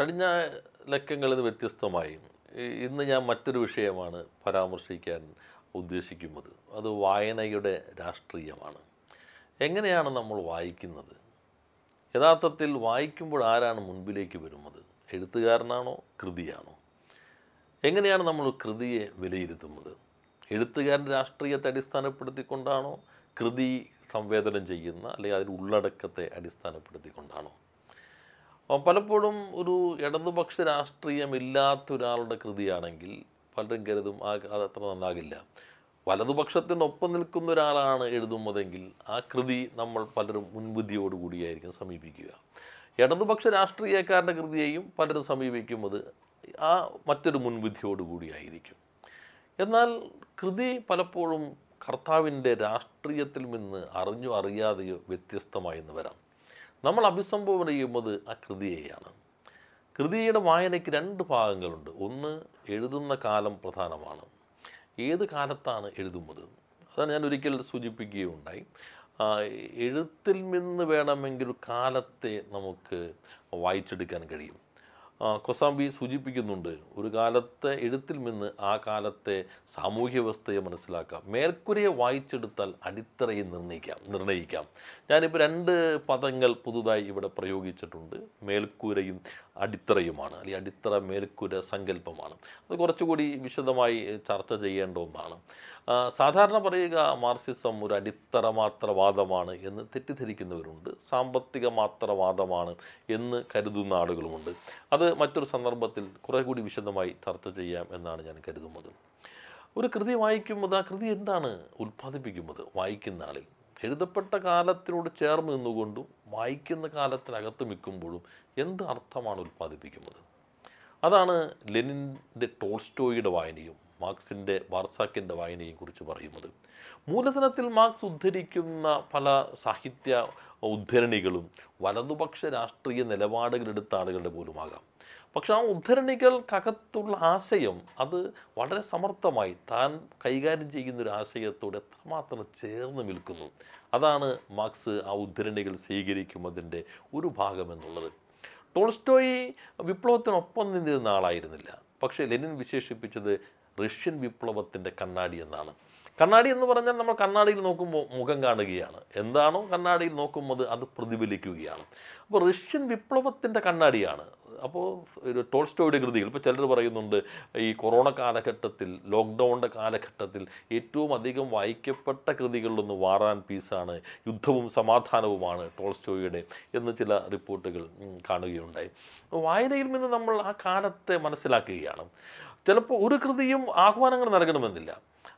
കഴിഞ്ഞ ലക്കങ്ങളിൽ നിന്ന് വ്യത്യസ്തമായി ഇന്ന് ഞാൻ മറ്റൊരു വിഷയമാണ് പരാമർശിക്കാൻ ഉദ്ദേശിക്കുന്നത്. അത് വായനയുടെ രാഷ്ട്രീയമാണ്. എങ്ങനെയാണ് നമ്മൾ വായിക്കുന്നത്? യഥാർത്ഥത്തിൽ വായിക്കുമ്പോൾ ആരാണ് മുൻപിലേക്ക് വരുന്നത്? എഴുത്തുകാരനാണോ? കൃതിയാണോ? എങ്ങനെയാണ് നമ്മൾ കൃതിയെ വിലയിരുത്തുന്നത്? എഴുത്തുകാരന്റെ രാഷ്ട്രീയത്തെ അടിസ്ഥാനപ്പെടുത്തിക്കൊണ്ടാണോ? കൃതി സംവേദനം ചെയ്യുന്ന അല്ലെങ്കിൽ അതിന്റെ ഉള്ളടക്കത്തെ അടിസ്ഥാനപ്പെടുത്തിക്കൊണ്ടാണോ? പലപ്പോഴും ഒരു ഇടതുപക്ഷ രാഷ്ട്രീയമില്ലാത്ത ഒരാളുടെ കൃതിയാണെങ്കിൽ പലരും കരുതും ആ അത് അത്ര നന്നാകില്ല. വലതുപക്ഷത്തിനൊപ്പം നിൽക്കുന്ന ഒരാളാണ് എഴുതുന്നതെങ്കിൽ ആ കൃതി നമ്മൾ പലരും മുൻബുദ്ധിയോടുകൂടിയായിരിക്കും സമീപിക്കുക. ഇടതുപക്ഷ രാഷ്ട്രീയക്കാരുടെ കൃതിയെയും പലരും സമീപിക്കുന്നത് ആ മറ്റൊരു മുൻബുദ്ധിയോടുകൂടിയായിരിക്കും എന്നാൽ കൃതി പലപ്പോഴും കർത്താവിന്റെ രാഷ്ട്രീയത്തിൽ നിന്ന് അറിഞ്ഞോ അറിയാതെയോ വ്യത്യസ്തമായി എന്ന് വരാം. നമ്മൾ അഭിസംബോധന ചെയ്യുന്നത് ആ കൃതിയെയാണ്. കൃതിയുടെ വായനയ്ക്ക് രണ്ട് ഭാഗങ്ങളുണ്ട്. ഒന്ന് എഴുതുന്ന കാലം പ്രധാനമാണ്. ഏത് കാലത്താണ് എഴുതുന്നത്? അതാണ് ഞാൻ ഒരിക്കൽ സൂചിപ്പിക്കുകയുണ്ടായി. എഴുത്തിൽ നിന്ന് വേണമെങ്കിൽ കാലത്തെ നമുക്ക് വായിച്ചെടുക്കാൻ കഴിയും. കൊസാംബി സൂചിപ്പിക്കുന്നുണ്ട്. ഒരു കാലത്തെ എഴുത്തിൽ നിന്ന് ആ കാലത്തെ സാമൂഹ്യ വ്യവസ്ഥയെ മനസ്സിലാക്കാം. മേൽക്കുരയെ വായിച്ചെടുത്താൽ അടിത്തറയെ നിർണയിക്കാം നിർണയിക്കാം ഞാനിപ്പോൾ രണ്ട് പദങ്ങൾ പുതുതായി ഇവിടെ പ്രയോഗിച്ചിട്ടുണ്ട്. മേൽക്കൂരയും അടിത്തറയുമാണ് അല്ലെങ്കിൽ അടിത്തറ മേൽക്കൂര സങ്കല്പമാണ്. അത് കുറച്ചുകൂടി വിശദമായി ചർച്ച ചെയ്യേണ്ട ഒന്നാണ്. സാധാരണ പറയുക മാർസിസം ഒരു അടിത്തറ മാത്ര വാദമാണ് എന്ന് തെറ്റിദ്ധരിക്കുന്നവരുണ്ട്. സാമ്പത്തിക മാത്ര വാദമാണ് എന്ന് കരുതുന്ന ആളുകളുമുണ്ട്. അത് മറ്റൊരു സന്ദർഭത്തിൽ കുറെ കൂടി വിശദമായി ചർച്ച ചെയ്യാം എന്നാണ് ഞാൻ കരുതുന്നത്. ഒരു കൃതി വായിക്കുമ്പോൾ ആ കൃതി എന്താണ് ഉൽപ്പാദിപ്പിക്കുന്നത്? വായിക്കുന്ന ആളിൽ. എഴുതപ്പെട്ട കാലത്തിനോട് ചേർന്ന് നിന്നുകൊണ്ടും വായിക്കുന്ന കാലത്തിനകത്ത് നിൽക്കുമ്പോഴും എന്ത് അർത്ഥമാണ് ഉൽപ്പാദിപ്പിക്കുന്നത്? അതാണ് ലെനിന്റെ ടോൾസ്റ്റോയുടെ വായനയും മാർക്സിന്റെ വാർസാക്കിന്റെ വായനയും കുറിച്ച് പറയുന്നത്. മൂലധനത്തിൽ മാർക്സ് ഉദ്ധരിക്കുന്ന പല സാഹിത്യ ഉദ്ധരണികളും വലതുപക്ഷ രാഷ്ട്രീയ നിലപാടുകളെടുത്ത ആളുകളുടെ പോലുമാകാം. പക്ഷെ ആ ഉദ്ധരണികൾക്കകത്തുള്ള ആശയം അത് വളരെ സമർത്ഥമായി താൻ കൈകാര്യം ചെയ്യുന്ന ഒരു ആശയത്തോട് എത്രമാത്രം ചേർന്ന് നിൽക്കുന്നു. അതാണ് മാർക്സ് ആ ഉദ്ധരണികൾ സ്വീകരിക്കുന്നതിന്റെ ഒരു ഭാഗമെന്നുള്ളത് ടോൾസ്റ്റോയി വിപ്ലവത്തിനൊപ്പം നിന്നിരുന്ന ആളായിരുന്നില്ല. പക്ഷേ ലെനിൻ വിശേഷിപ്പിച്ചത് റഷ്യൻ വിപ്ലവത്തിന്റെ കണ്ണാടി എന്നാണ്. കണ്ണാടി എന്ന് പറഞ്ഞാൽ നമ്മൾ കണ്ണാടിയിൽ നോക്കുമ്പോൾ മുഖം കാണുകയാണ്. എന്താണോ കണ്ണാടിയിൽ നോക്കുന്നത് അത് പ്രതിഫലിക്കുകയാണ്. അപ്പോൾ റഷ്യൻ വിപ്ലവത്തിന്റെ കണ്ണാടിയാണ്. അപ്പോൾ ടോൾസ്റ്റോയുടെ കൃതികൾ ഇപ്പോൾ ചിലർ പറയുന്നുണ്ട് ഈ കൊറോണ കാലഘട്ടത്തിൽ ലോക്ക്ഡൗണിന്റെ കാലഘട്ടത്തിൽ ഏറ്റവും അധികം വായിക്കപ്പെട്ട കൃതികളിലൊന്ന് വാറാൻ പീസാണ് യുദ്ധവും സമാധാനവുമാണ് ടോൾസ്റ്റോയുടെ എന്ന് ചില റിപ്പോർട്ടുകൾ കാണുകയുണ്ടായി. വായനയിൽ നിന്ന് നമ്മൾ ആ കാലത്തെ മനസ്സിലാക്കുകയാണ്. ചിലപ്പോൾ ഒരു കൃതിയും ആഹ്വാനങ്ങൾ നൽകണമെന്നില്ല.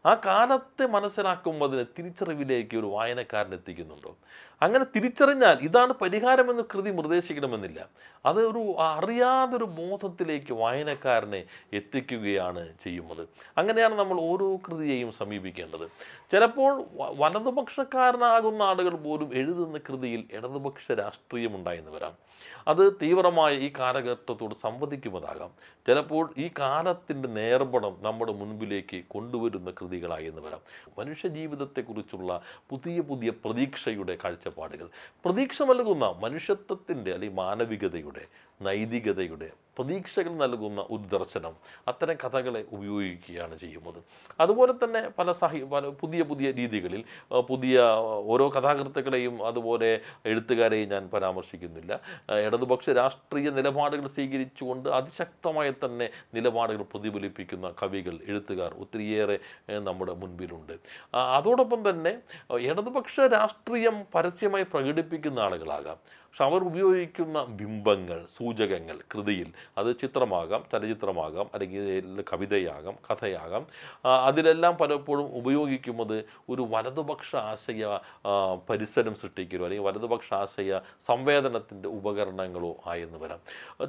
ആ കാലത്തെ മനസ്സിലാക്കുമ്പോൾ തിരിച്ചറിവിലേക്ക് ഒരു വായനക്കാരൻ എത്തിക്കുന്നുണ്ടോ? അങ്ങനെ തിരിച്ചറിഞ്ഞാൽ ഇതാണ് പരിഹാരമെന്ന് കൃതി നിർദ്ദേശിക്കണമെന്നില്ല. അത് ഒരു അറിയാതൊരു ബോധത്തിലേക്ക് വായനക്കാരനെ എത്തിക്കുകയാണ് ചെയ്യുന്നത്. അങ്ങനെയാണ് നമ്മൾ ഓരോ കൃതിയെയും സമീപിക്കേണ്ടത്. ചിലപ്പോൾ വലതുപക്ഷക്കാരനാകുന്ന ആളുകൾ പോലും എഴുതുന്ന കൃതിയിൽ ഇടതുപക്ഷ രാഷ്ട്രീയമുണ്ടായെന്ന് വരാം. അത് തീവ്രമായ ഈ കാലഘട്ടത്തോട് സംവദിക്കുന്നതാകാം. ചിലപ്പോൾ ഈ കാലത്തിന്റെ നേർപടം നമ്മുടെ മുൻപിലേക്ക് കൊണ്ടുവരുന്ന കൃതികളായി എന്ന് വരാം. മനുഷ്യ ജീവിതത്തെക്കുറിച്ചുള്ള പുതിയ പുതിയ പ്രതീക്ഷയുടെ കാഴ്ചപ്പാടുകൾ. പ്രതീക്ഷ നൽകുന്ന മനുഷ്യത്വത്തിന്റെ അല്ലെങ്കിൽ മാനവികതയുടെ നൈതികതയുടെ പ്രതീക്ഷകൾ നൽകുന്ന ഒരു ദർശനം അത്തരം കഥകളെ ഉപയോഗിക്കുകയാണ് ചെയ്യുന്നത്. അതുപോലെ തന്നെ പല സാഹി പല പുതിയ പുതിയ രീതികളിൽ പുതിയ ഓരോ കഥാകൃത്തുക്കളെയും അതുപോലെ എഴുത്തുകാരെയും ഞാൻ പരാമർശിക്കുന്നില്ല. ഇടതുപക്ഷ രാഷ്ട്രീയ നിലപാടുകൾ സ്വീകരിച്ചുകൊണ്ട് അതിശക്തമായി തന്നെ നിലപാടുകൾ പ്രതിഫലിപ്പിക്കുന്ന കവികൾ എഴുത്തുകാർ ഒത്തിരിയേറെ നമ്മുടെ മുൻപിലുണ്ട്. അതോടൊപ്പം തന്നെ ഇടതുപക്ഷ രാഷ്ട്രീയം പരസ്യമായി പ്രകടിപ്പിക്കുന്ന ആളുകളാകാം. പക്ഷെ അവർ ഉപയോഗിക്കുന്ന ബിംബങ്ങൾ സൂചകങ്ങൾ കൃതിയിൽ അത് ചിത്രമാകാം ചലച്ചിത്രമാകാം അല്ലെങ്കിൽ കവിതയാകാം കഥയാകാം. അതിലെല്ലാം പലപ്പോഴും ഉപയോഗിക്കുന്നത് ഒരു വലതുപക്ഷ ആശയ പരിസരം സൃഷ്ടിക്കലോ അല്ലെങ്കിൽ വലതുപക്ഷ ആശയ സംവേദനത്തിന്റെ ഉപകരണങ്ങളോ ആയെന്ന് വരാം.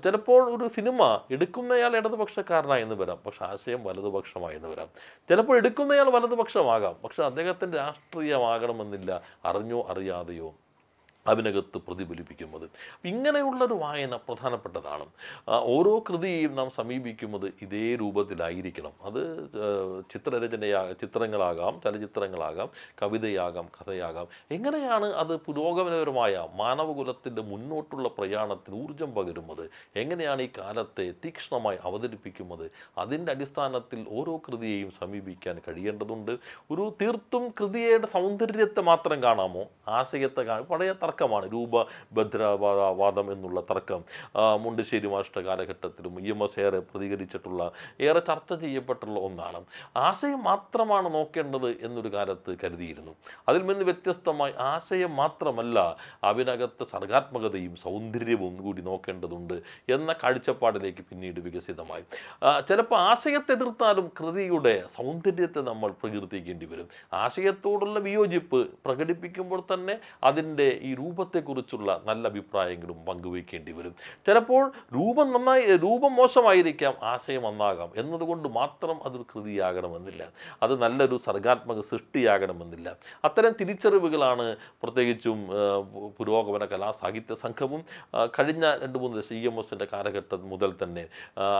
ചിലപ്പോൾ ഒരു സിനിമ എടുക്കുന്നയാൾ ഇടതുപക്ഷക്കാരനായെന്ന് വരാം പക്ഷെ ആശയം വലതുപക്ഷമായെന്ന് വരാം. ചിലപ്പോൾ എടുക്കുന്നയാൾ വലതുപക്ഷമാകാം പക്ഷെ അദ്ദേഹത്തിന്റെ രാഷ്ട്രീയമാകണമെന്നില്ല അറിഞ്ഞോ അറിയാതെയോ അതിനകത്ത് പ്രതിഫലിപ്പിക്കുന്നത്. ഇങ്ങനെയുള്ളൊരു വായന പ്രധാനപ്പെട്ടതാണ്. ഓരോ കൃതിയെയും നാം സമീപിക്കുന്നത് ഇതേ രൂപത്തിലായിരിക്കണം. അത് ചിത്രരചനയാ ചിത്രങ്ങളാകാം ചലച്ചിത്രങ്ങളാകാം കവിതയാകാം കഥയാകാം. എങ്ങനെയാണ് അത് പുരോഗമനപരമായ മാനവകുലത്തിന്റെ മുന്നോട്ടുള്ള പ്രയാണത്തിന് ഊർജം പകരുന്നത്? എങ്ങനെയാണ് ഈ കാലത്തെ തീക്ഷ്ണമായി അവതരിപ്പിക്കുന്നത്? അതിന്റെ അടിസ്ഥാനത്തിൽ ഓരോ കൃതിയെയും സമീപിക്കാൻ കഴിയേണ്ടതുണ്ട്. ഒരു തീർത്തും കൃതിയുടെ സൗന്ദര്യത്തെ മാത്രം കാണാമോ? ആശയത്തെ കാണാം. പഴയ തർക്കമാണ്. രൂപഭദ്രവാദം എന്നുള്ള തർക്കം. മുണ്ടശ്ശേരി മാഷ്ട കാലഘട്ടത്തിലും ഇ എം എസ് ഏറെ പ്രതികരിച്ചിട്ടുള്ള ഏറെ ചർച്ച ചെയ്യപ്പെട്ടുള്ള ഒന്നാണ്. ആശയം മാത്രമാണ് നോക്കേണ്ടത് എന്നൊരു കാലത്ത് കരുതിയിരുന്നു. അതിൽ നിന്ന് വ്യത്യസ്തമായി ആശയം മാത്രമല്ല അതിനകത്ത് സർഗാത്മകതയും സൗന്ദര്യവും കൂടി നോക്കേണ്ടതുണ്ട് എന്ന കാഴ്ചപ്പാടിലേക്ക് പിന്നീട് വികസിതമായി. ചിലപ്പോൾ ആശയത്തെ എതിർത്താലും കൃതിയുടെ സൗന്ദര്യത്തെ നമ്മൾ പ്രകീർത്തിക്കേണ്ടി വരും. ആശയത്തോടുള്ള വിയോജിപ്പ് പ്രകടിപ്പിക്കുമ്പോൾ തന്നെ അതിന്റെ ഈ രൂപത്തെക്കുറിച്ചുള്ള നല്ല അഭിപ്രായങ്ങളും പങ്കുവയ്ക്കേണ്ടി വരും. ചിലപ്പോൾ രൂപം നന്നായി രൂപം മോശമായിരിക്കാം ആശയം നന്നാകാം എന്നതുകൊണ്ട് മാത്രം അതൊരു കൃതിയാകണമെന്നില്ല. അത് നല്ലൊരു സർഗാത്മക സൃഷ്ടിയാകണമെന്നില്ല. അത്തരം തിരിച്ചറിവുകളാണ് പ്രത്യേകിച്ചും പുരോഗമന കലാ സാഹിത്യ സംഘവും കഴിഞ്ഞ രണ്ട് മൂന്ന് സി എം എസിന്റെ കാലഘട്ടം മുതൽ തന്നെ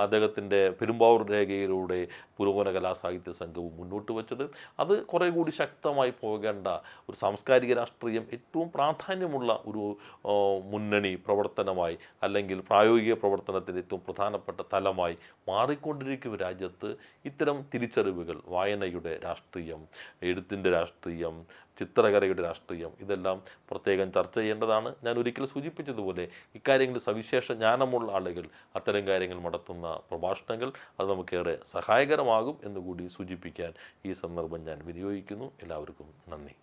അദ്ദേഹത്തിന്റെ പെരുമ്പാവൂർ രേഖയിലൂടെ പുരോഗമന കലാ സാഹിത്യ സംഘവും മുന്നോട്ട് വച്ചത്. അത് കുറേ കൂടി ശക്തമായി പോകേണ്ട ഒരു സാംസ്കാരിക രാഷ്ട്രീയം ഏറ്റവും പ്രാധാന്യമുള്ള ഒരു മുന്നണി പ്രവർത്തനമായി അല്ലെങ്കിൽ പ്രായോഗിക പ്രവർത്തനത്തിന് ഏറ്റവും പ്രധാനപ്പെട്ട തലമായി മാറിക്കൊണ്ടിരിക്കുന്ന രാജ്യത്ത് ഇത്തരം തിരിച്ചറിവുകൾ. വായനയുടെ രാഷ്ട്രീയം എഴുത്തിന്റെ രാഷ്ട്രീയം ചിത്രകലയുടെ രാഷ്ട്രീയം ഇതെല്ലാം പ്രത്യേകം ചർച്ച ചെയ്യേണ്ടതാണ്. ഞാൻ ഒരിക്കൽ സൂചിപ്പിച്ചതുപോലെ ഇക്കാര്യങ്ങളിൽ സവിശേഷ ജ്ഞാനമുള്ള ആളുകൾ അത്തരം കാര്യങ്ങൾ നടത്തുന്ന പ്രഭാഷണങ്ങൾ അത് നമുക്കേറെ സഹായകരമാകും എന്നുകൂടി സൂചിപ്പിക്കാൻ ഈ സന്ദർഭം ഞാൻ വിനിയോഗിക്കുന്നു. എല്ലാവർക്കും നന്ദി.